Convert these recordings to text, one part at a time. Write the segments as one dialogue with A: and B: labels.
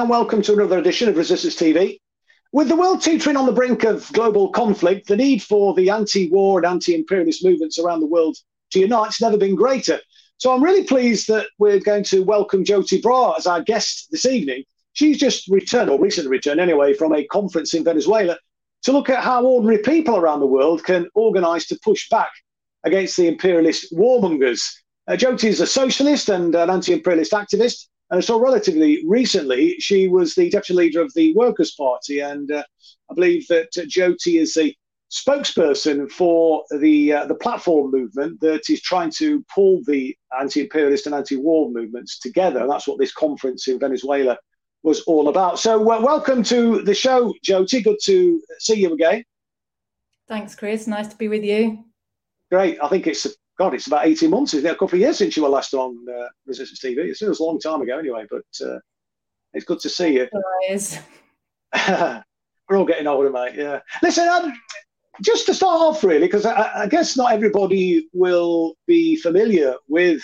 A: And welcome to another edition of Resistance TV. With the world teetering on the brink of global conflict, the need for the anti war and anti imperialist movements around the world to unite has never been greater. So I'm really pleased that we're going to welcome Joti Brar as our guest this evening. She's just returned, or recently returned anyway, from a conference in Venezuela to look at how ordinary people around the world can organise to push back against the imperialist warmongers. Uh, Joti is a socialist and an anti imperialist activist. And so, relatively recently, she was the deputy leader of the Workers' Party. And uh, I believe that Joti is the spokesperson for the uh, the platform movement that is trying to pull the anti-imperialist and anti-war movements together. And that's what this conference in Venezuela was all about. So, uh, welcome to the show, Joti. Good to see you again.
B: Thanks, Chris. Nice to be with you.
A: Great. I think it's God, it's about 18 months, isn't it? A couple of years since you were last on uh, Resistance TV. It feels a long time ago anyway, but uh, it's good to see you. We're all getting older, mate. Yeah. Listen, um, just to start off, really, because I, I, guess not everybody will be familiar with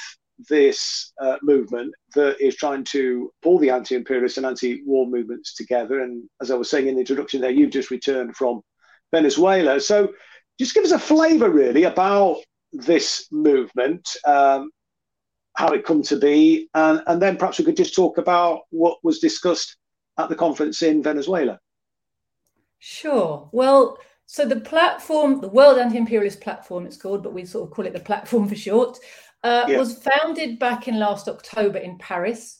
A: this uh, movement that is trying to pull the anti-imperialist and anti-war movements together. And as I was saying in the introduction, there you've just returned from Venezuela, so just give us a flavour, really, about this movement, um, how it come to be, and, and then perhaps we could just talk about what was discussed at the conference in Venezuela.
B: Sure. Well, so the platform, the World Anti-Imperialist Platform, it's called, but we sort of call it the platform for short, uh, yeah. was founded back in last October in Paris,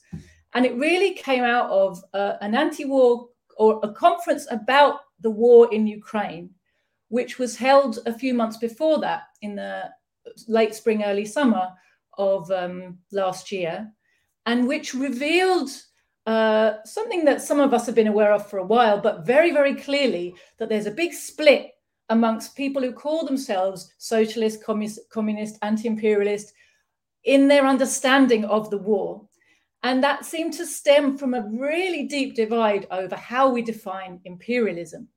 B: and it really came out of uh, an anti-war or a conference about the war in Ukraine, which was held a few months before that in the late spring, early summer of um, last year, and which revealed uh, something that some of us have been aware of for a while, but very, very clearly that there's a big split amongst people who call themselves socialist, communist, communist anti-imperialist in their understanding of the war. And that seemed to stem from a really deep divide over how we define imperialism.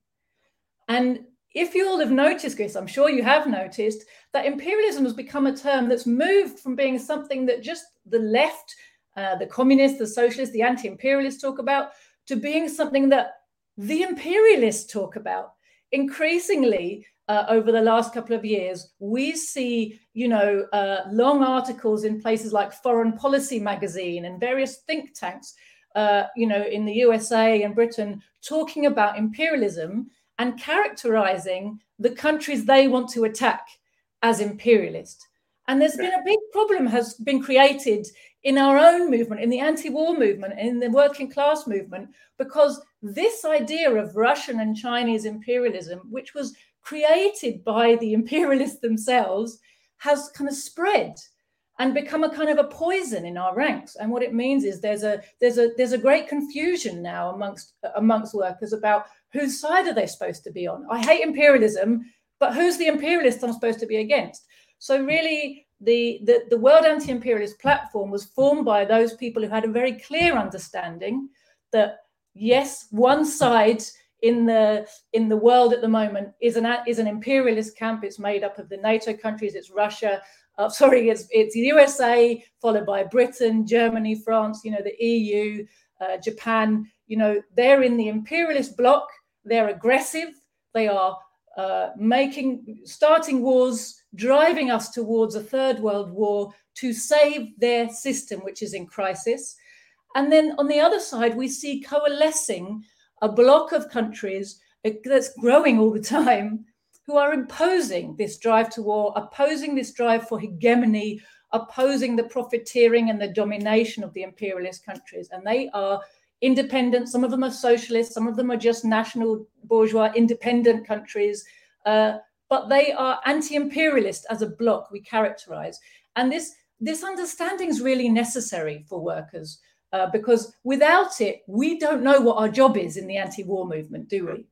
B: And if you all have noticed, Chris, I'm sure you have noticed that imperialism has become a term that's moved from being something that just the left, uh, the communists, the socialists, the anti imperialists talk about, to being something that the imperialists talk about. Increasingly, uh, over the last couple of years, we see, you know, uh, long articles in places like Foreign Policy magazine and various think tanks, uh, you know, in the USA and Britain, talking about imperialism and characterizing the countries they want to attack as imperialist. And there's been a big problem has been created in our own movement, in the anti-war movement, in the working class movement, because this idea of Russian and Chinese imperialism, which was created by the imperialists themselves, has kind of spread and become a kind of a poison in our ranks. And what it means is there's a there's a there's a great confusion now amongst amongst workers about whose side are they supposed to be on? I hate imperialism, but who's the imperialist I'm supposed to be against? So really, the, the, the World Anti-Imperialist Platform was formed by those people who had a very clear understanding that yes, one side in the in the world at the moment is an is an imperialist camp. It's made up of the NATO countries. It's Russia. Uh, sorry, it's it's USA followed by Britain, Germany, France. You know the EU, uh, Japan. You know they're in the imperialist bloc they're aggressive. They are uh, making, starting wars, driving us towards a third world war to save their system, which is in crisis. And then on the other side, we see coalescing a block of countries that's growing all the time who are imposing this drive to war, opposing this drive for hegemony, opposing the profiteering and the domination of the imperialist countries. And they are independent. Some of them are socialist. Some of them are just national bourgeois independent countries. Uh, but they are anti-imperialist as a bloc. We characterize, and this this understanding is really necessary for workers uh, because without it, we don't know what our job is in the anti-war movement, do we?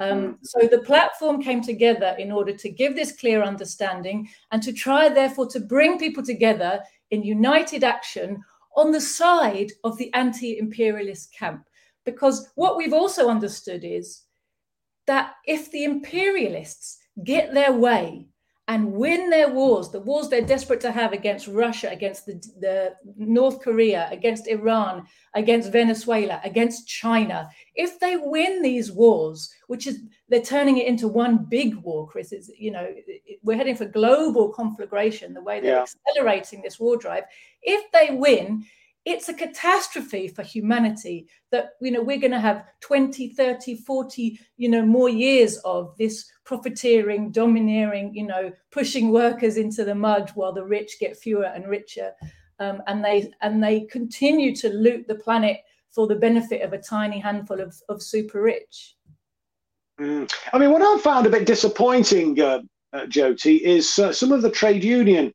B: Um, so the platform came together in order to give this clear understanding and to try, therefore, to bring people together in united action on the side of the anti imperialist camp. Because what we've also understood is that if the imperialists get their way and win their wars, the wars they're desperate to have against Russia, against the, the North Korea, against Iran, against Venezuela, against China, if they win these wars, which is they're turning it into one big war, Chris, is you know we're heading for global conflagration. The way they're yeah. accelerating this war drive, if they win, it's a catastrophe for humanity that you know we're going to have 20 30 40 you know more years of this profiteering domineering you know pushing workers into the mud while the rich get fewer and richer um, and they and they continue to loot the planet for the benefit of a tiny handful of, of super rich
A: mm. i mean what i found a bit disappointing uh, uh, joti is uh, some of the trade union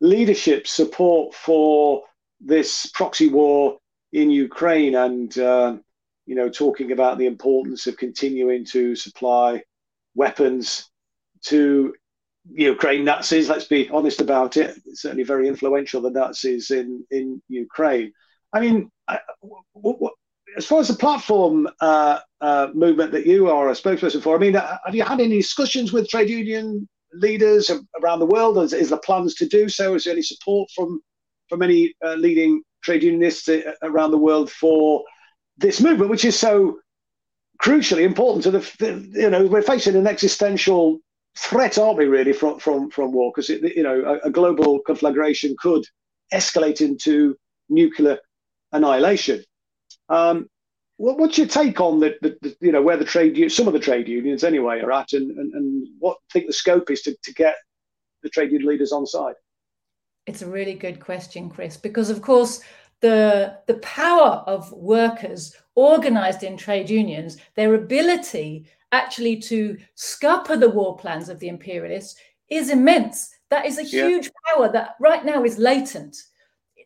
A: leadership support for this proxy war in Ukraine and uh, you know talking about the importance of continuing to supply weapons to Ukraine Nazis. Let's be honest about it. It's certainly very influential the Nazis in in Ukraine. I mean, I, w- w- as far as the platform uh, uh, movement that you are a spokesperson for, I mean, uh, have you had any discussions with trade union leaders around the world? Is there plans to do so? Is there any support from for many uh, leading trade unionists uh, around the world for this movement, which is so crucially important to the, you know, we're facing an existential threat, aren't we, really, from from from war? Because you know, a, a, global conflagration could escalate into nuclear annihilation. Um, what, what's your take on the, the, the, you know, where the trade, some of the trade unions anyway are at, and, and, and what I think the scope is to, to get the trade union leaders on side?
B: It's a really good question, Chris, because of course the the power of workers organized in trade unions, their ability actually to scupper the war plans of the imperialists is immense. That is a yeah. huge power that right now is latent.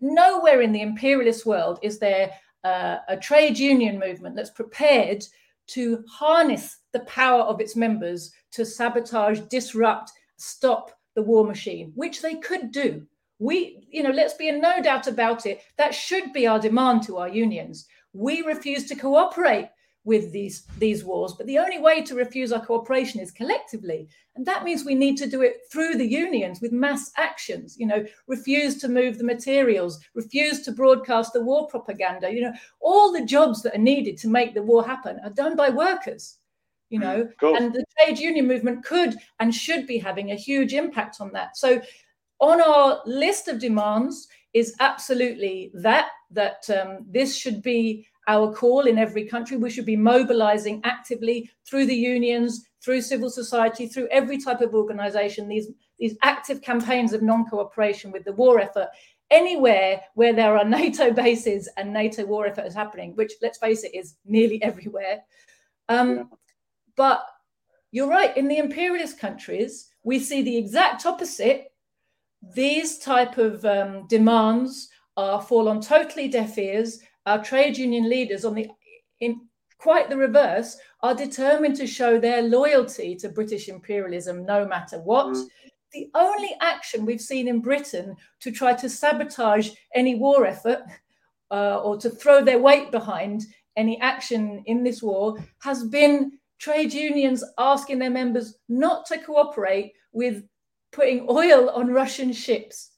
B: Nowhere in the imperialist world is there uh, a trade union movement that's prepared to harness the power of its members to sabotage, disrupt, stop the war machine, which they could do we you know let's be in no doubt about it. That should be our demand to our unions. We refuse to cooperate with these these wars but the only way to refuse our cooperation is collectively. And that means we need to do it through the unions with mass actions you know refuse to move the materials refuse to broadcast the war propaganda you know all the jobs that are needed to make the war happen are done by workers you mm, know cool. and the trade union movement could and should be having a huge impact on that. So on our list of demands is absolutely that that um, this should be our call in every country. We should be mobilizing actively through the unions, through civil society, through every type of organization, these, these active campaigns of non cooperation with the war effort anywhere where there are NATO bases and NATO war effort is happening, which, let's face it, is nearly everywhere. Um. But you're right, in the imperialist countries, we see the exact opposite these type of um, demands are fall on totally deaf ears. Our trade union leaders, on the in quite the reverse, are determined to show their loyalty to British imperialism no matter what. Mm. The only action we've seen in Britain to try to sabotage any war effort uh, or to throw their weight behind any action in this war has been trade unions asking their members not to cooperate with putting oil on Russian ships,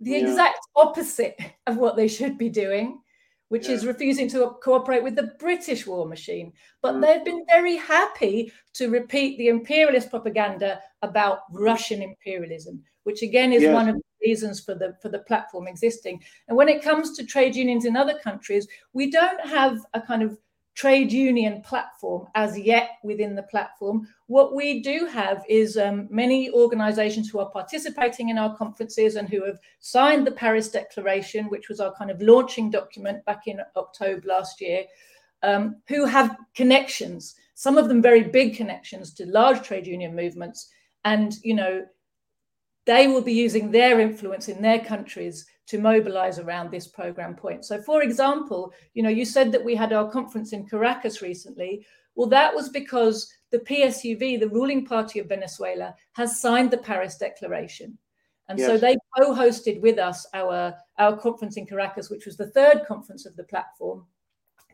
B: the yeah. exact opposite of what they should be doing, which yeah. is refusing to cooperate with the British war machine. But mm. they've been very happy to repeat the imperialist propaganda about Russian imperialism, which again is one of the reasons for the for the platform existing. And when it comes to trade unions in other countries, we don't have a kind of trade union platform as yet within the platform. What we do have is um, many organizations who are participating in our conferences and who have signed the Paris Declaration, which was our kind of launching document back in October last year, um, who have connections, some of them very big connections to large trade union movements. And, you know, they will be using their influence in their countries to mobilize around this program point. So, for example, you know, you said that we had our conference in Caracas recently. Well, that was because the PSUV, the ruling party of Venezuela, has signed the Paris Declaration. And yes. so they co-hosted with us our, our conference in Caracas, which was the third conference of the platform.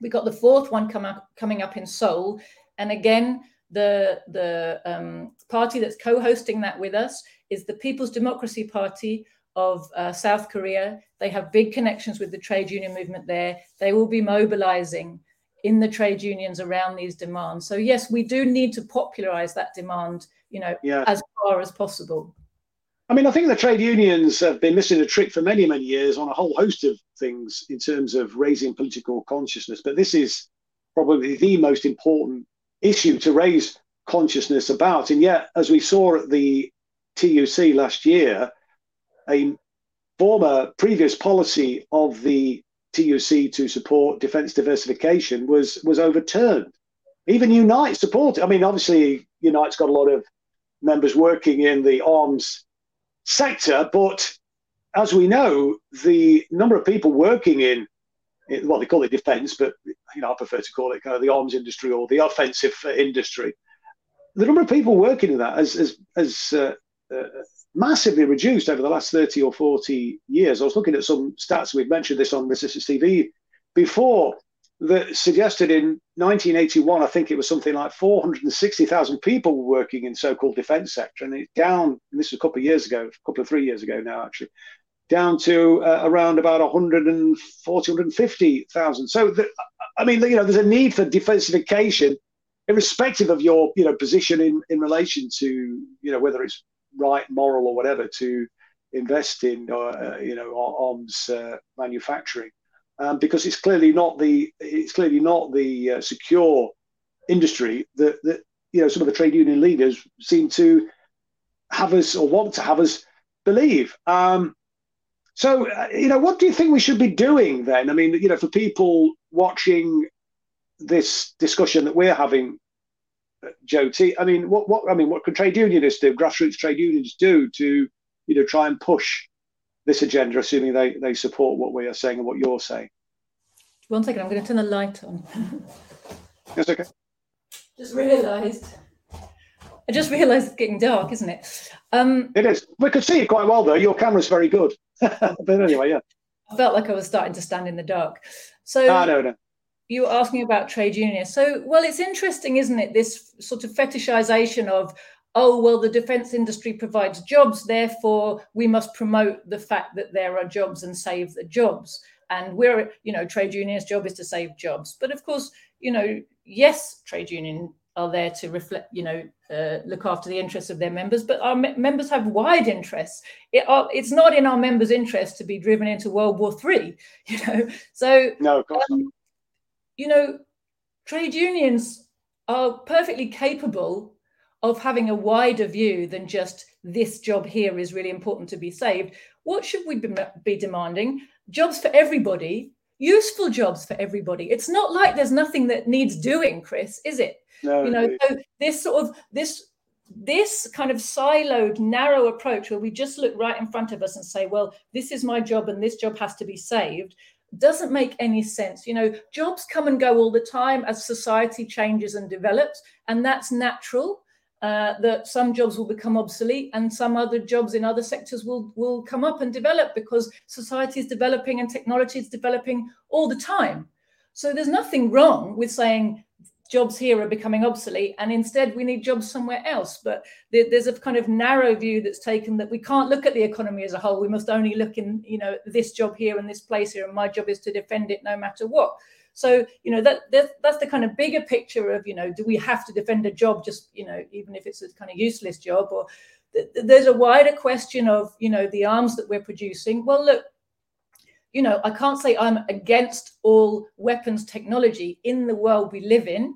B: We got the fourth one come up, coming up in Seoul. And again, the, the um, party that's co-hosting that with us is the People's Democracy Party of uh, South Korea. They have big connections with the trade union movement there. They will be mobilizing in the trade unions around these demands. So yes, we do need to popularize that demand, you know, yeah. as far as possible.
A: I mean, I think the trade unions have been missing a trick for many, many years on a whole host of things in terms of raising political consciousness. But this is probably the most important issue to raise consciousness about. And yet, as we saw at the TUC last year, a former previous policy of the TUC to support defence diversification was was overturned. Even Unite supported. I mean, obviously, Unite's got a lot of members working in the arms sector, but as we know, the number of people working in, in well, they call it defence, but you know, I prefer to call it kind of the arms industry or the offensive industry. The number of people working in that has has, has uh, uh, massively reduced over the last 30 or 40 years. I was looking at some stats, we've mentioned this on Resistance TV before, that suggested in 1981, I think it was something like 460,000 people were working in so-called defence sector, and it's down. And this was a couple of years ago, a couple of three years ago now, actually, down to uh, around about 140, 150,000. So, the, I mean, you know, there's a need for defensification, irrespective of your, you know, position in in relation to, you know, whether it's right, moral, or whatever to invest in, uh, you know, arms uh, manufacturing, um, because it's clearly not the it's clearly not the uh, secure industry that that you know some of the trade union leaders seem to have us or want to have us believe. Um, so, uh, you know, what do you think we should be doing then? I mean, you know, for people watching this discussion that we're having Joti. I mean, what what I mean, what could trade unionists do, grassroots trade unions do to, you know, try and push this agenda, assuming they they support what we are saying and what you're saying?
B: One second, I'm going to turn the light on.
A: That's okay.
B: Just realised. I just realised it's getting dark, isn't it?
A: Um, it is. We could see it quite well, though. Your camera's very good. but anyway, yeah.
B: I felt like I was starting to stand in the dark. So.
A: Ah, no, no
B: you were asking about trade unions. So, well, it's interesting, isn't it? This sort of fetishization of, oh, well, the defense industry provides jobs, therefore we must promote the fact that there are jobs and save the jobs. And we're, you know, trade unions' job is to save jobs. But of course, you know, yes, trade union are there to reflect, you know, uh, look after the interests of their members, but our me- members have wide interests. It, uh, it's not in our members' interest to be driven into World War Three, you know. So
A: no, of course um, not
B: you know, trade unions are perfectly capable of having a wider view than just this job here is really important to be saved. What should we be, demanding? Jobs for everybody, useful jobs for everybody. It's not like there's nothing that needs doing, Chris, is it? No, you know, so this sort of this this kind of siloed, narrow approach where we just look right in front of us and say, well, this is my job and this job has to be saved, doesn't make any sense. You know, jobs come and go all the time as society changes and develops, and that's natural. Uh, that some jobs will become obsolete and some other jobs in other sectors will will come up and develop because society is developing and technology is developing all the time. So there's nothing wrong with saying jobs here are becoming obsolete and instead we need jobs somewhere else. But there's a kind of narrow view that's taken that we can't look at the economy as a whole. We must only look in you know this job here and this place here and my job is to defend it no matter what. So you know that, that that's the kind of bigger picture of you know do we have to defend a job just you know even if it's a kind of useless job? Or th- there's a wider question of you know the arms that we're producing. Well look you know, I can't say I'm against all weapons technology in the world we live in.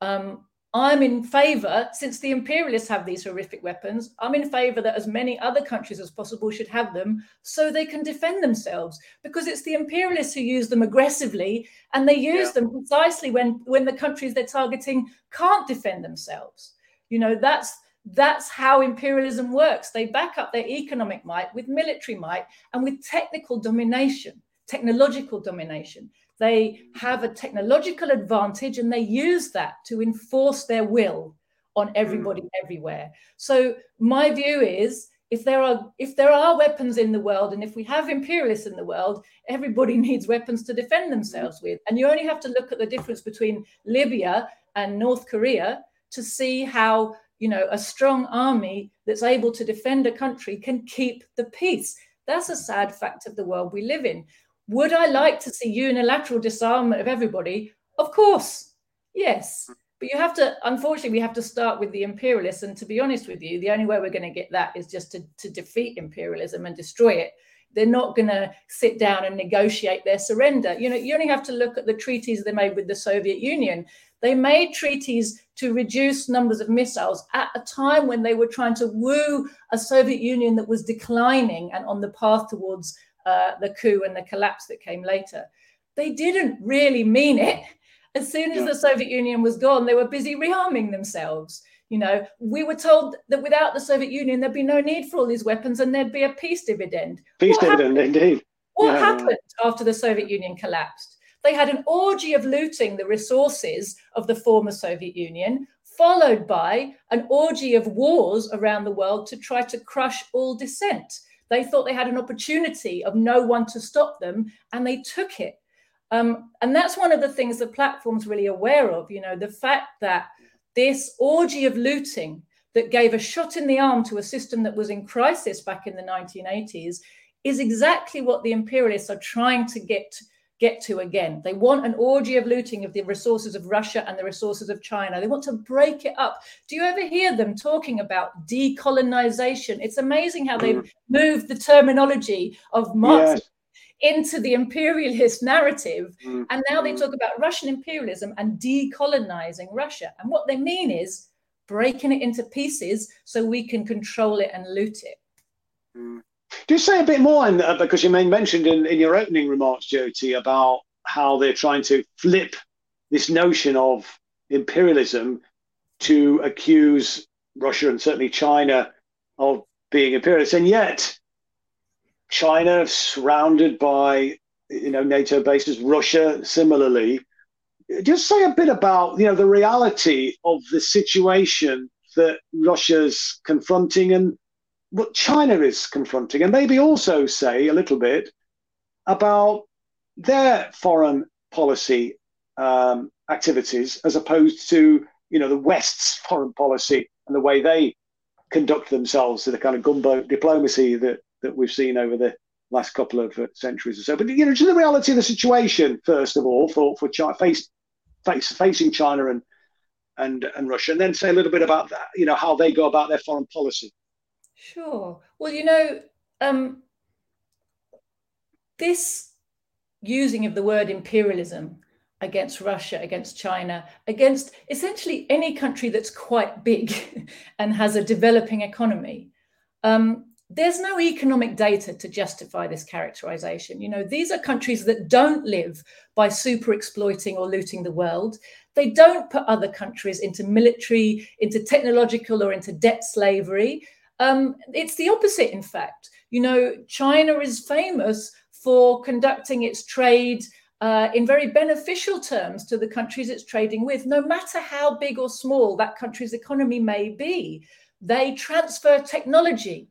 B: Um, I'm in favor, since the imperialists have these horrific weapons, I'm in favor that as many other countries as possible should have them so they can defend themselves. Because it's the imperialists who use them aggressively and they use yeah. them precisely when, when the countries they're targeting can't defend themselves. You know, that's that's how imperialism works. They back up their economic might with military might and with technical domination, technological domination. They have a technological advantage and they use that to enforce their will on everybody mm. everywhere. So my view is if there are if there are weapons in the world and if we have imperialists in the world everybody needs weapons to defend themselves with and you only have to look at the difference between libya and north korea to see how you know, a strong army that's able to defend a country can keep the peace. That's a sad fact of the world we live in. Would I like to see unilateral disarmament of everybody? Of course, yes. But you have to, unfortunately, we have to start with the imperialists. And to be honest with you, the only way we're going to get that is just to, to defeat imperialism and destroy it. They're not going to sit down and negotiate their surrender. You know, you only have to look at the treaties they made with the Soviet Union. They made treaties to reduce numbers of missiles at a time when they were trying to woo a Soviet Union that was declining and on the path towards uh, the coup and the collapse that came later. They didn't really mean it. As soon as yeah. the Soviet Union was gone, they were busy rearming themselves. You know, we were told that without the Soviet Union, there'd be no need for all these weapons and there'd be a peace dividend.
A: Peace what dividend, happened? indeed.
B: What yeah. happened after the Soviet Union collapsed? They had an orgy of looting the resources of the former Soviet Union, followed by an orgy of wars around the world to try to crush all dissent. They thought they had an opportunity of no one to stop them, and they took it. Um, and that's one of the things the platform's really aware of. You know, the fact that this orgy of looting that gave a shot in the arm to a system that was in crisis back in the 1980s is exactly what the imperialists are trying to get get to again. They want an orgy of looting of the resources of Russia and the resources of China. They want to break it up. Do you ever hear them talking about decolonization? It's amazing how they've mm. moved the terminology of Marxism yes into the imperialist narrative. Mm-hmm. And now they talk about Russian imperialism and decolonizing Russia. And what they mean is breaking it into pieces so we can control it and loot it.
A: Do you say a bit more, in, uh, because you mentioned in, in your opening remarks, Joti, about how they're trying to flip this notion of imperialism to accuse Russia and certainly China of being imperialist. And yet, China surrounded by you know NATO bases, Russia similarly. Just say a bit about you know the reality of the situation that Russia's confronting and what China is confronting, and maybe also say a little bit about their foreign policy um, activities as opposed to you know the West's foreign policy and the way they conduct themselves to the kind of gunboat diplomacy that that we've seen over the last couple of uh, centuries or so. But you know, to the reality of the situation first of all for for China, face, face, facing China and and and Russia, and then say a little bit about that. You know, how they go about their foreign policy.
B: Sure. Well, you know, um, this using of the word imperialism against Russia, against China, against essentially any country that's quite big and has a developing economy. Um, there's no economic data to justify this characterization. You know, these are countries that don't live by super exploiting or looting the world. They don't put other countries into military, into technological, or into debt slavery. Um, it's the opposite, in fact. You know, China is famous for conducting its trade uh, in very beneficial terms to the countries it's trading with, no matter how big or small that country's economy may be. They transfer technology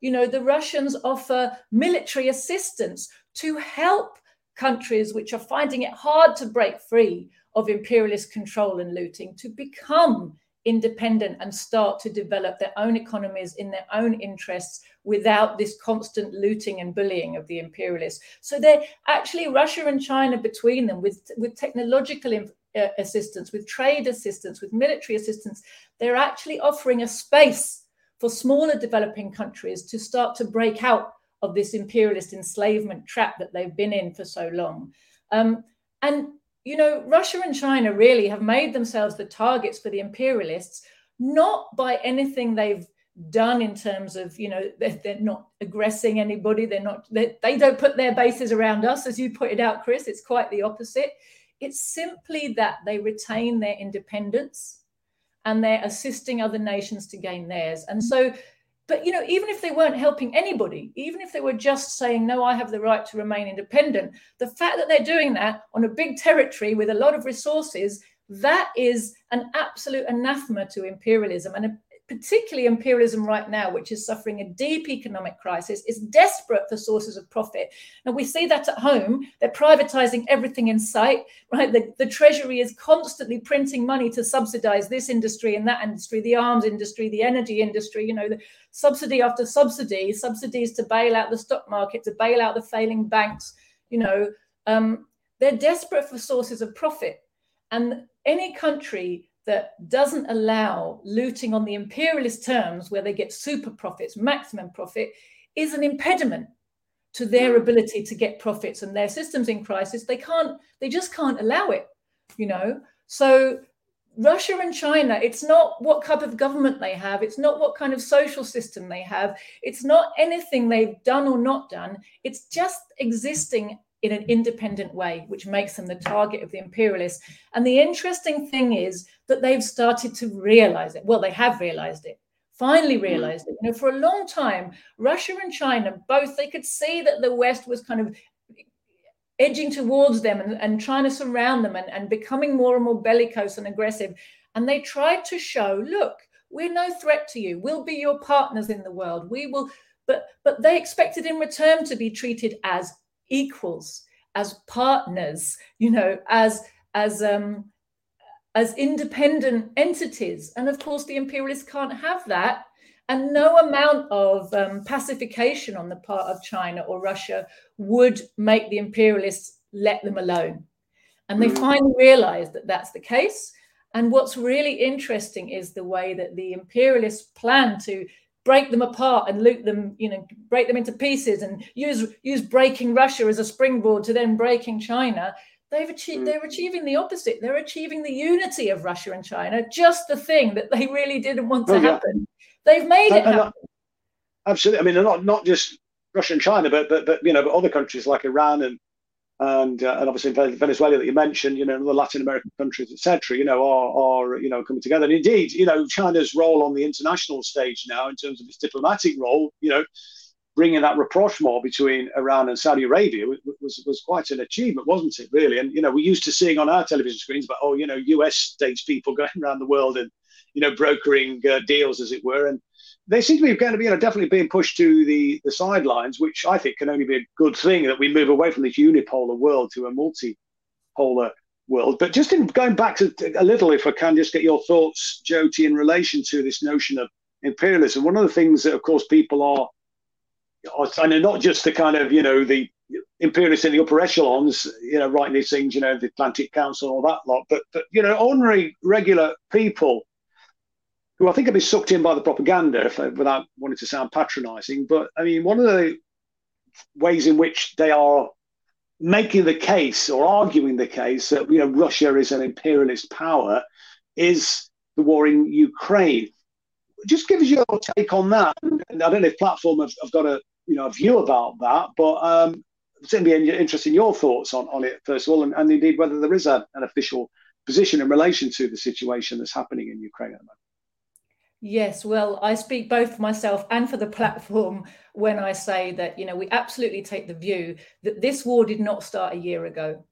B: you know, the Russians offer military assistance to help countries which are finding it hard to break free of imperialist control and looting to become independent and start to develop their own economies in their own interests without this constant looting and bullying of the imperialists. So they're actually Russia and China between them with, with technological uh, assistance, with trade assistance, with military assistance. They're actually offering a space for smaller developing countries to start to break out of this imperialist enslavement trap that they've been in for so long. Um, and, you know, Russia and China really have made themselves the targets for the imperialists, not by anything they've done in terms of, you know, they're, they're not aggressing anybody. They're not, they they don't put their bases around us, as you pointed out, Chris. It's quite the opposite. It's simply that they retain their independence and they're assisting other nations to gain theirs. And so, but you know, even if they weren't helping anybody, even if they were just saying, no, I have the right to remain independent, the fact that they're doing that on a big territory with a lot of resources, that is an absolute anathema to imperialism and particularly imperialism right now, which is suffering a deep economic crisis, is desperate for sources of profit. Now we see that at home. They're privatizing everything in sight, right? The, the treasury is constantly printing money to subsidize this industry and that industry, the arms industry, the energy industry, you know, the subsidy after subsidy, subsidies to bail out the stock market, to bail out the failing banks, you know. Um, they're desperate for sources of profit. And any country that doesn't allow looting on the imperialist terms where they get super profits, maximum profit, is an impediment to their mm. ability to get profits and their systems in crisis. They can't, they just can't allow it, you know. So Russia and China, it's not what type of government they have, it's not what kind of social system they have, it's not anything they've done or not done, it's just existing in an independent way, which makes them the target of the imperialists. And the interesting thing is that they've started to realize it. Well, they have realized it, finally hmm. realized it. You know, for a long time, Russia and China both they could see that the West was kind of edging towards them and, and trying to surround them and, and becoming more and more bellicose and aggressive. And they tried to show, look, we're no threat to you. We'll be your partners in the world. We will, but but they expected in return to be treated as equals, as partners, you know, as as um, as independent entities. And of course, the imperialists can't have that. And no amount of um, pacification on the part of China or Russia would make the imperialists let them alone. And they mm. finally realized that that's the case. And what's really interesting is the way that the imperialists plan to break them apart and loot them, you know, break them into pieces and use use breaking Russia as a springboard to then breaking China. They've achieved, mm. they're achieving the opposite. They're achieving the unity of Russia and China, just the thing that they really didn't want to happen. They've made it happen.
A: Absolutely. I mean, not not just Russia and China, but but but you know, but other countries like Iran and and uh, and obviously Venezuela that you mentioned, you know, the Latin American countries, etc., you know, are are you know coming together. And indeed, you know, China's role on the international stage now, in terms of its diplomatic role, you know, bringing that rapprochement between Iran and Saudi Arabia was was quite an achievement, wasn't it? Really, and you know, we're used to seeing on our television screens, but oh, you know, U.S. states people going around the world and you know brokering uh, deals, as it were, and they seem to be going to be you know, definitely being pushed to the, the sidelines, which I think can only be a good thing that we move away from this unipolar world to a multipolar world. But just in going back to a little, if I can just get your thoughts, Joti, in relation to this notion of imperialism. One of the things that, of course, people are, are and not just the kind of, you know, the imperialists in the upper echelons, you know, writing these things, you know, the Atlantic Council, all that lot, but, but you know, ordinary, regular people who I think have been sucked in by the propaganda, if, without wanting to sound patronising. But I mean, one of the ways in which they are making the case or arguing the case that you know Russia is an imperialist power is the war in Ukraine. Just give us your take on that. I don't know if platform have, have got a you know a view about that, but um, certainly be interested in your thoughts on, on it first of all, and, and indeed whether there is a, an official position in relation to the situation that's happening in Ukraine at the moment.
B: Yes, well, I speak both for myself and for the platform when I say that, you know, we absolutely take the view that this war did not start a year ago.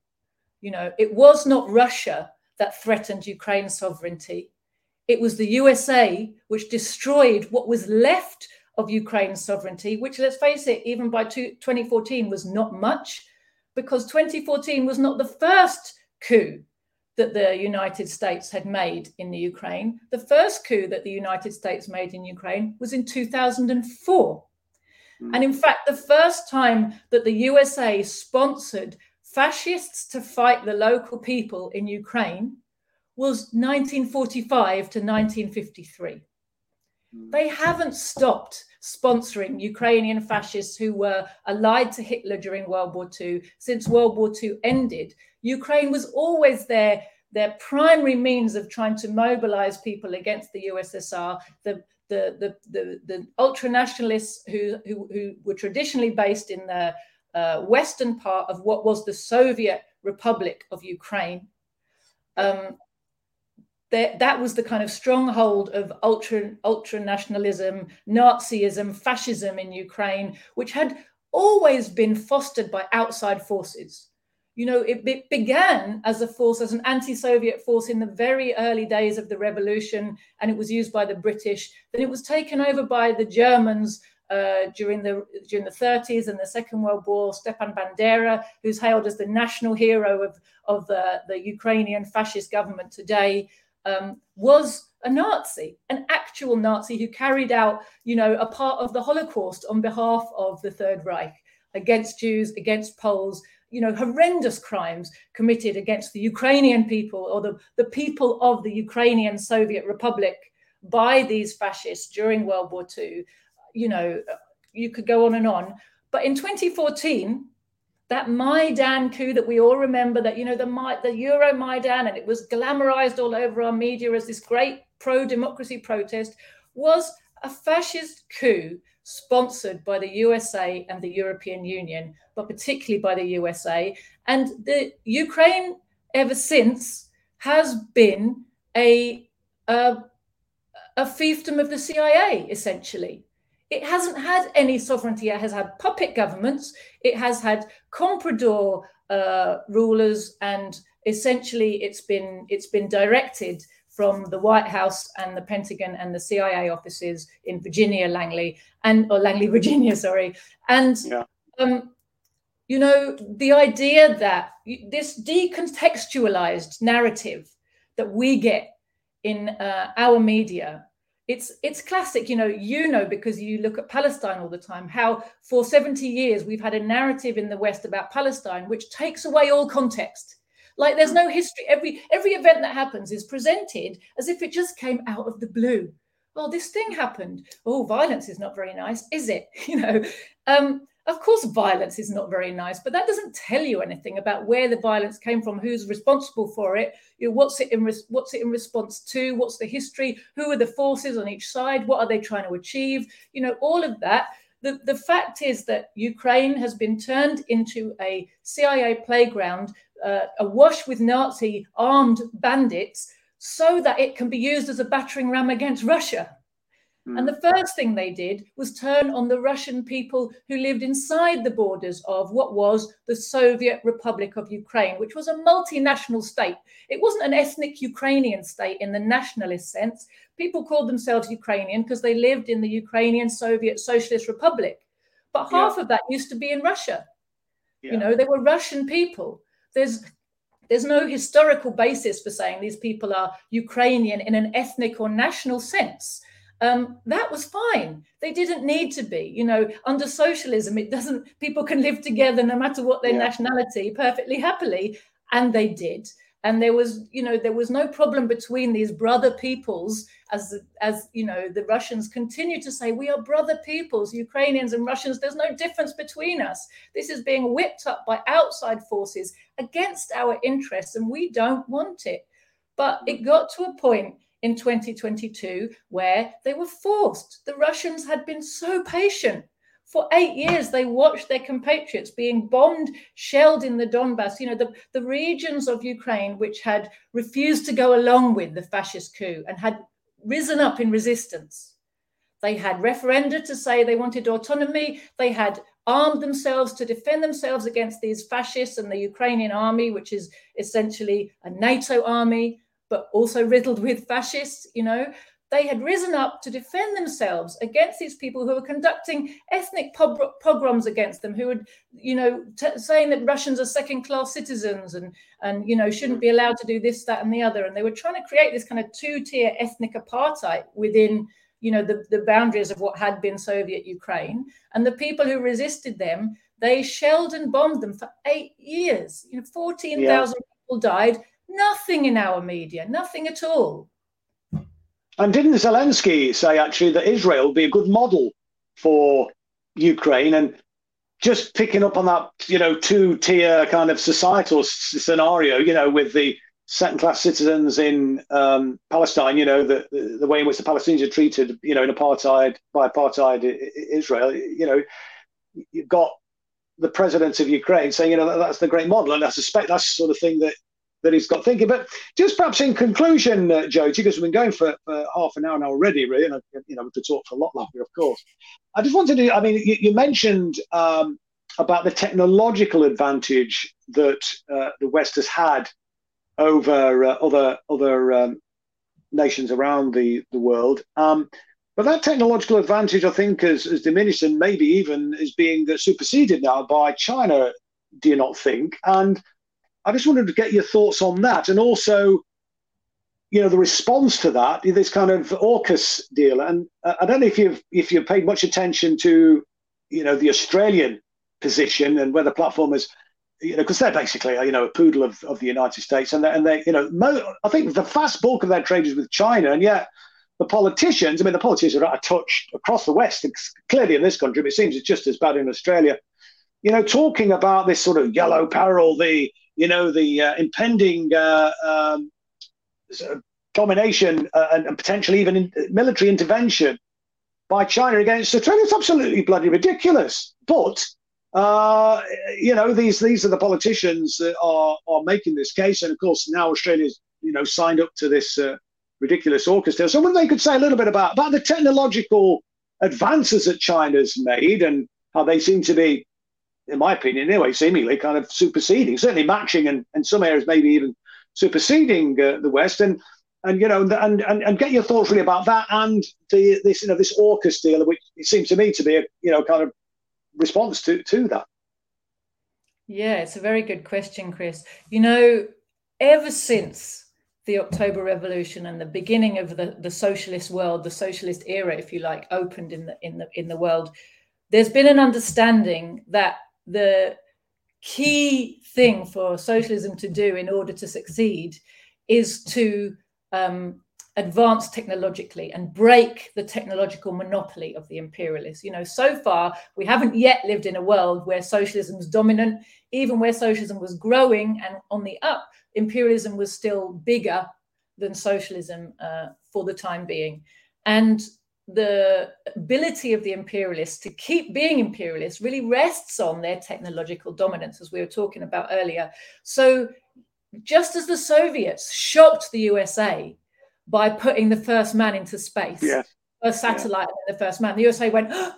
B: You know, it was not Russia that threatened Ukraine's sovereignty. It was the USA which destroyed what was left of Ukraine's sovereignty, which, let's face it, even by 2014 was not much, because 2014 was not the first coup that the United States had made in the Ukraine. The first coup that the United States made in Ukraine was in 2004. Mm. And in fact, the first time that the USA sponsored fascists to fight the local people in Ukraine was 1945 to 1953. Mm. They haven't stopped sponsoring Ukrainian fascists who were allied to Hitler during World War II since World War II ended. Ukraine was always their their primary means of trying to mobilize people against the USSR. The the the the, the ultra nationalists who, who, who were traditionally based in the uh, western part of what was the Soviet Republic of Ukraine. Um, that, that was the kind of stronghold of ultra ultra nationalism, Nazism, fascism in Ukraine, which had always been fostered by outside forces you know, it, began as a force, as an anti-Soviet force in the very early days of the revolution, and it was used by the British. Then it was taken over by the Germans uh, during the during the 30s and the Second World War. Stepan Bandera, who's hailed as the national hero of of the, the Ukrainian fascist government today, um, was a Nazi, an actual Nazi who carried out, you know, a part of the Holocaust on behalf of the Third Reich against Jews, against Poles, you know, horrendous crimes committed against the Ukrainian people or the, the people of the Ukrainian Soviet Republic by these fascists during World War II. You know, you could go on and on. But in 2014, that Maidan coup that we all remember, that, you know, the, the Euro Maidan, and it was glamorized all over our media as this great pro democracy protest, was a fascist coup sponsored by the USA and the European Union, but particularly by the USA. And the Ukraine, ever since, has been a, a, a fiefdom of the CIA, essentially. It hasn't had any sovereignty. It has had puppet governments. It has had comprador uh, rulers, and essentially, it's been it's been directed from the White House and the Pentagon and the CIA offices in Virginia, Langley, and or Langley, Virginia, sorry. And yeah. um, you know, the idea that this decontextualized narrative that we get in uh, our media it's it's classic you know you know because you look at palestine all the time how for 70 years we've had a narrative in the west about palestine which takes away all context like there's no history. Every every event that happens is presented as if it just came out of the blue. Well, this thing happened. Oh, violence is not very nice, is it? You know, um, of course, violence is not very nice, but that doesn't tell you anything about where the violence came from, who's responsible for it, you know, what's it in res- what's it in response to, what's the history, who are the forces on each side, what are they trying to achieve, you know, all of that. The, the fact is that Ukraine has been turned into a CIA playground uh, awash with Nazi armed bandits so that it can be used as a battering ram against Russia. Mm. And the first thing they did was turn on the Russian people who lived inside the borders of what was the Soviet Republic of Ukraine, which was a multinational state. It wasn't an ethnic Ukrainian state in the nationalist sense. People called themselves Ukrainian because they lived in the Ukrainian Soviet Socialist Republic. But half yeah. of that used to be in Russia. Yeah. You know, they were Russian people there's there's no historical basis for saying these people are Ukrainian in an ethnic or national sense. Um, that was fine. They didn't need to be. You know, under socialism, it doesn't. People can live together no matter what their yeah. nationality perfectly happily, and they did and there was you know there was no problem between these brother peoples as as you know the russians continue to say we are brother peoples ukrainians and russians. There's no difference between us. This is being whipped up by outside forces against our interests and we don't want it. But it got to a point in 2022 where they were forced. The russians had been so patient for eight years, they watched their compatriots being bombed, shelled in the Donbass, you know, the, the regions of Ukraine which had refused to go along with the fascist coup and had risen up in resistance. They had referenda to say they wanted autonomy. They had armed themselves to defend themselves against these fascists and the Ukrainian army, which is essentially a NATO army, but also riddled with fascists, you know they had risen up to defend themselves against these people who were conducting ethnic pogroms against them, who were, you know, t- saying that Russians are second-class citizens and and you know shouldn't be allowed to do this, that, and the other. And they were trying to create this kind of two-tier ethnic apartheid within, you know, the, the boundaries of what had been Soviet Ukraine. And the people who resisted them, they shelled and bombed them for eight years. You know, fourteen thousand yeah. people died. Nothing in our media, nothing at all.
A: And didn't Zelensky say actually that Israel would be a good model for Ukraine? And just picking up on that, you know, two-tier kind of societal scenario, you know, with the second-class citizens in um, Palestine, you know, the, the, way in which the Palestinians are treated, you know, in apartheid by apartheid Israel, you know, you've got the president of Ukraine saying, you know, that's the great model, and I suspect that's the sort of thing that that he's got thinking. But just perhaps in conclusion, uh, Joe, because we've been going for, half an hour now already, really, and you know we could talk for a lot longer, of course. I just wanted to. I mean, you, you mentioned um, about the technological advantage that uh, the West has had over uh, other other um, nations around the the world. Um, but that technological advantage, I think, has, has diminished and maybe even is being superseded now by China. Do you not think? And I just wanted to get your thoughts on that, and also, you know, the response to that, this kind of AUKUS deal. And uh, I don't know if you've if you've paid much attention to, you know, the Australian position and where the platform is you know, because they're basically, you know, a poodle of, of the United States, and they, and they, you know, mo- I think the vast bulk of their trade is with China, and yet the politicians, I mean, the politicians are out of touch across the West, clearly in this country, but it seems it's just as bad in Australia. You know, talking about this sort of yellow peril, the, you know, the uh, impending uh, um, domination uh, and, and, potentially even in, military intervention by China against Australia. It's absolutely bloody ridiculous. But uh, you know, these these are the politicians that are are making this case, and of course now Australia's you know signed up to this uh, ridiculous deal. So, they could say a little bit about about the technological advances that China's made and how they seem to be, in my opinion, anyway, seemingly kind of superseding, certainly matching, and in some areas maybe even superseding uh, the West, and and you know, and, and and get your thoughts really about that and the this you know this AUKUS deal, which it seems to me to be a you know kind of response to to that?
B: Yeah, it's a very good question, Chris. You know, ever since the October Revolution and the beginning of the, the socialist world, the socialist era, if you like, opened in the in the in the world, there's been an understanding that the key thing for socialism to do in order to succeed is to um, advance technologically and break the technological monopoly of the imperialists. You know, so far we haven't yet lived in a world where socialism is dominant, even where socialism was growing and on the up, imperialism was still bigger than socialism uh, for the time being. And the ability of the imperialists to keep being imperialists really rests on their technological dominance, as we were talking about earlier. So, just as the Soviets shocked the USA by putting the first man into space.
A: Yeah.
B: First satellite yeah. the first man. The USA went, oh,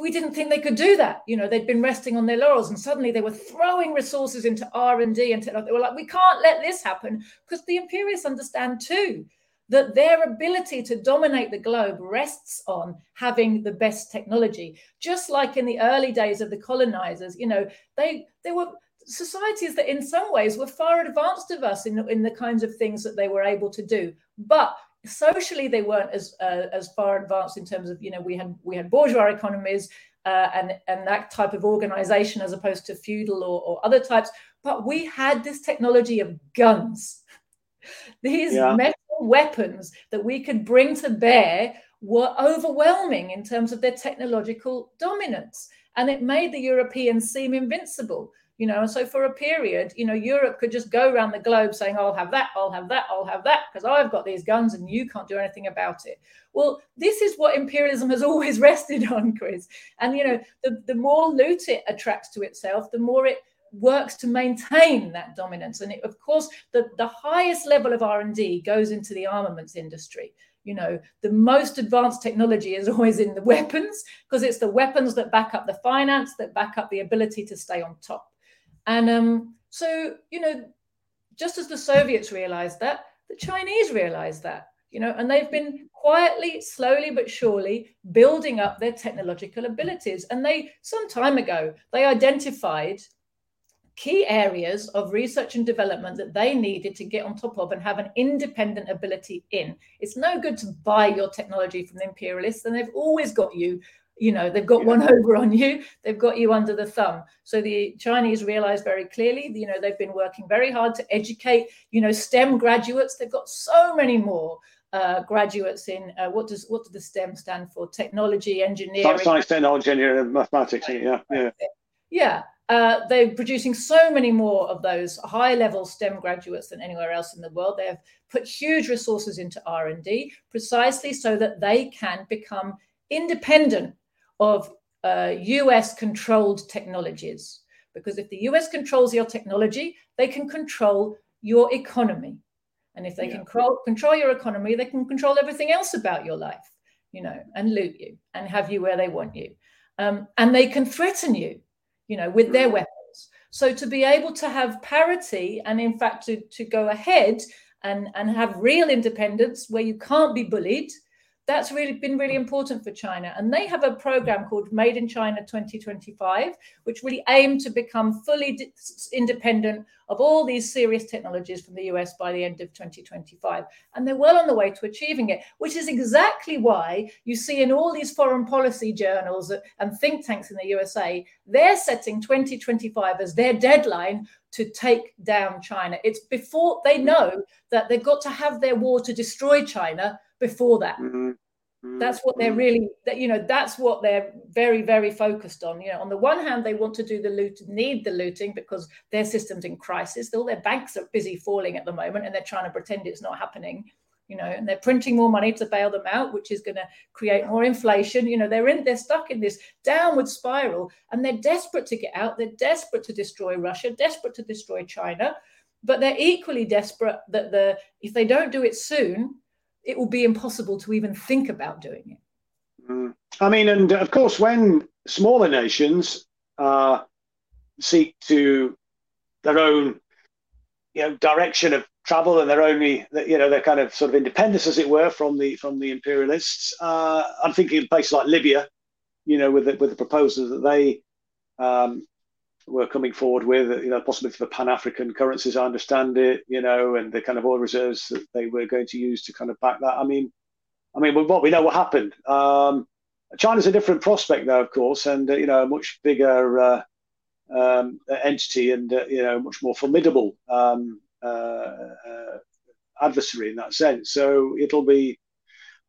B: we didn't think they could do that. You know, they'd been resting on their laurels, and suddenly they were throwing resources into R and D and technology. They were like, we can't let this happen because the imperialists understand too that their ability to dominate the globe rests on having the best technology. Just like in the early days of the colonizers, you know, they they were societies that in some ways were far advanced of us in, in the kinds of things that they were able to do but socially they weren't as uh, as far advanced in terms of you know we had we had bourgeois economies uh, and and that type of organization as opposed to feudal or, or other types but we had this technology of guns these yeah. Weapons that we could bring to bear were overwhelming in terms of their technological dominance. And it made the europeans seem invincible you know. So for a period you know europe could just go around the globe saying i'll have that i'll have that i'll have that because i've got these guns and you can't do anything about it. Well this is what imperialism has always rested on chris. And you know the, the more loot it attracts to itself the more it works to maintain that dominance. And it, of course the, the highest level of r&d goes into the armaments industry. You know the most advanced technology is always in the weapons because it's the weapons that back up the finance that back up the ability to stay on top. And um, so, you know, just as the Soviets realized that, the Chinese realized that, you know, and they've been quietly, slowly but surely building up their technological abilities. And they, some time ago, they identified key areas of research and development that they needed to get on top of and have an independent ability in. It's no good to buy your technology from the imperialists, and they've always got you you know they've got one over on you they've got you under the thumb so the chinese realize very clearly you know they've been working very hard to educate you know stem graduates they've got so many more uh, graduates in uh, what does what does the STEM stand for? Technology, engineering,
A: science, technology, engineering, mathematics. Yeah, yeah,
B: yeah. Uh, they're producing so many more of those high level STEM graduates than anywhere else in the world. They have put huge resources into R and D precisely so that they can become independent of uh, US controlled technologies. Because if the US controls your technology, they can control your economy. And if they yeah. can control, control your economy, they can control everything else about your life, you know, and loot you and have you where they want you. Um, and they can threaten you. You know, with their mm. weapons. So to be able to have parity and in fact to, to go ahead and, and have real independence where you can't be bullied, that's really been really important for China. And they have a program called Made in China 2025, which really aim to become fully independent of all these serious technologies from the US by the end of 2025. And they're well on the way to achieving it, which is exactly why you see in all these foreign policy journals and think tanks in the USA, they're setting 2025 as their deadline to take down China. It's before they know that they've got to have their war to destroy China before that. Mm-hmm. mm-hmm. That's what they're mm-hmm. really, that you know, that's what they're very, very focused on. You know, on the one hand, they want to do the loot, need the looting because their system's in crisis. All their banks are busy falling at the moment, and they're trying to pretend it's not happening. You know, and they're printing more money to bail them out, which is going to create more inflation. You know, they're in, they're stuck in this downward spiral, and they're desperate to get out. They're desperate to destroy Russia, desperate to destroy China, but they're equally desperate that the if they don't do it soon, it will be impossible to even think about doing it.
A: Mm. I mean, and of course, when smaller nations uh, seek to their own, you know, direction of travel and their only, you know, their kind of sort of independence, as it were, from the from the imperialists. Uh, I'm thinking of places like Libya, you know, with the, with the proposals that they um, were coming forward with, you know, possibly for the Pan African currencies, I understand it, you know, and the kind of oil reserves that they were going to use to kind of back that. I mean, I mean, what we know what happened. Um, China's a different prospect, though, of course, and uh, you know, a much bigger uh, um, entity and uh, you know, much more formidable um, uh, uh, adversary in that sense. So it'll be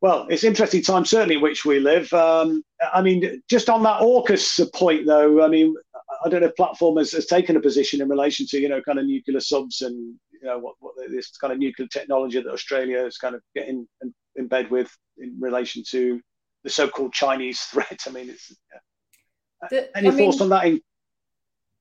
A: well, it's interesting time certainly in which we live. Um, I mean, just on that AUKUS point, though, I mean, I don't know if platform has, has, taken a position in relation to you know kind of nuclear subs and you know what, what this kind of nuclear technology that Australia is kind of getting in, in bed with in relation to the so-called Chinese threat. I mean, it's yeah. the, any I thoughts mean, on that? In-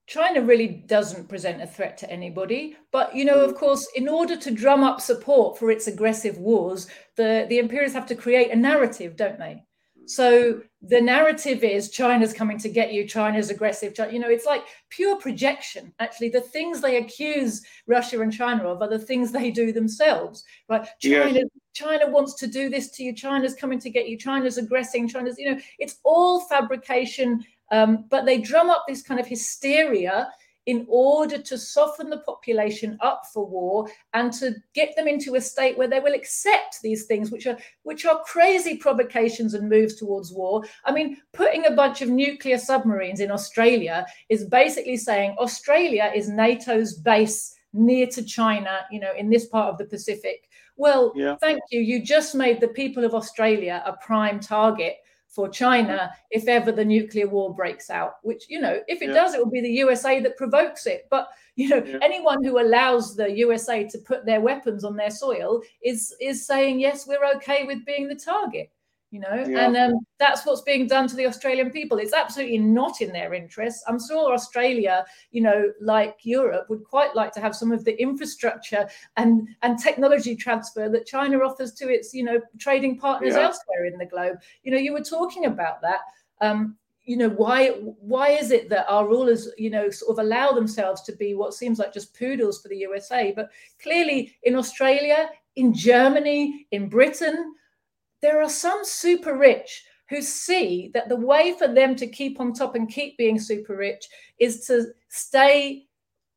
B: China really doesn't present a threat to anybody. But, you know, of mm. course, in order to drum up support for its aggressive wars, the, the imperialists have to create a narrative, don't they? So the narrative is China's coming to get you, China's aggressive. You know, it's like pure projection. Actually, the things they accuse Russia and China of are the things they do themselves, right? China, yeah. China wants to do this to you. China's coming to get you. China's aggressing. China's, you know, it's all fabrication. Um, but they drum up this kind of hysteria in order to soften the population up for war and to get them into a state where they will accept these things which are which are crazy provocations and moves towards war. I mean putting a bunch of nuclear submarines in australia is basically saying australia is nato's base near to china you know in this part of the pacific. Well yeah. thank you. You just made the people of australia a prime target for China if ever the nuclear war breaks out, which, you know, if it yeah. does, it will be the USA that provokes it. But, you know, yeah. anyone who allows the USA to put their weapons on their soil is is saying, yes, we're okay with being the target you know? Yeah. and um, that's what's being done to the australian people. It's absolutely not in their interests. I'm sure australia you know like europe would quite like to have some of the infrastructure and and technology transfer that china offers to its you know trading partners yeah. elsewhere in the globe. You know you were talking about that. Um, you know why why is it that our rulers you know sort of allow themselves to be what seems like just poodles for the usa but clearly in australia in germany in britain there are some super rich who see that the way for them to keep on top and keep being super rich is to stay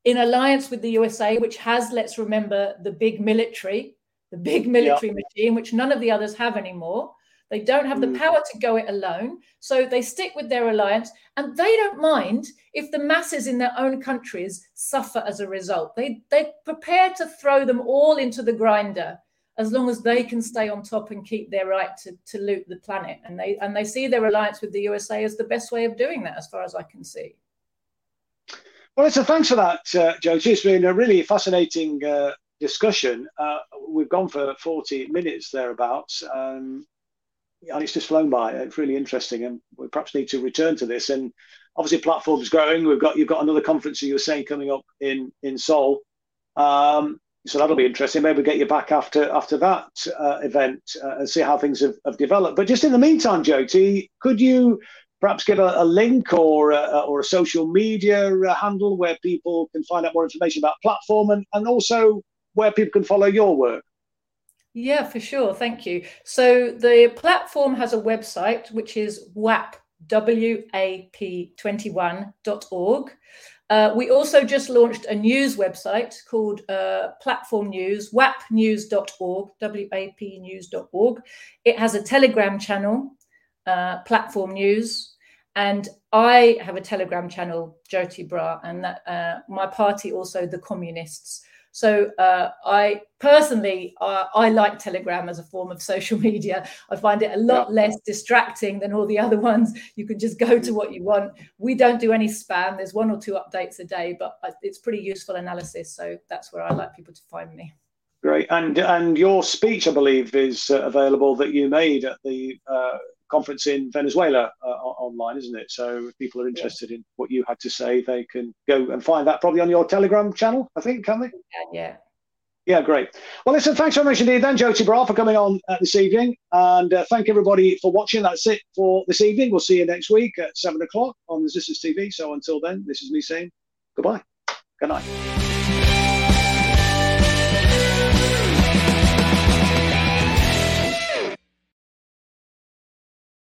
B: in alliance with the USA, which has, let's remember, the big military, the big military yeah. machine, which none of the others have anymore. They don't have mm. the power to go it alone. So they stick with their alliance and they don't mind if the masses in their own countries suffer as a result. They, they're prepared to throw them all into the grinder as long as they can stay on top and keep their right to, to loot the planet. And they and they see their alliance with the USA as the best way of doing that, as far as I can see.
A: Well, so thanks for that, uh, Joti. It's been a really fascinating uh, discussion. Uh, we've gone for 40 minutes thereabouts. Um, and it's just flown by. It's really interesting, and we perhaps need to return to this. And obviously, platform's growing. We've got you've got another conference you were saying coming up in in Seoul. Um, so that'll be interesting. Maybe get you back after after that uh, event uh, and see how things have, have, developed. But just in the meantime, Joti, could you perhaps give a, a link or a, or a social media uh, handle where people can find out more information about platform and, and also where people can follow your work?
B: Yeah, for sure. Thank you. So the platform has a website which is WAP, WAP21.org. Uh, we also just launched a news website called uh, Platform News, wapnews.org, wapnews.org. It has a Telegram channel, uh, Platform News, and I have a Telegram channel, Joti Brar, and that, uh, my party also, the Communists. So uh, I personally, uh, I like Telegram as a form of social media. I find it a lot yeah. less distracting than all the other ones. You can just go to what you want. We don't do any spam. There's one or two updates a day, but it's pretty useful analysis. So that's where I like people to find me.
A: Great, and and your speech, I believe, is uh, available that you made at the uh, conference in Venezuela uh, online, isn't it? So if people are interested yeah. in what you had to say, they can go and find that probably on your Telegram channel, I think, can they?
B: Yeah. yeah.
A: Yeah, great. Well, listen, thanks very much indeed, then, Joti Brar, for coming on uh, this evening. And uh, thank everybody for watching. That's it for this evening. We'll see you next week at 7 o'clock on Resistance TV. So until then, this is me saying goodbye. Good night.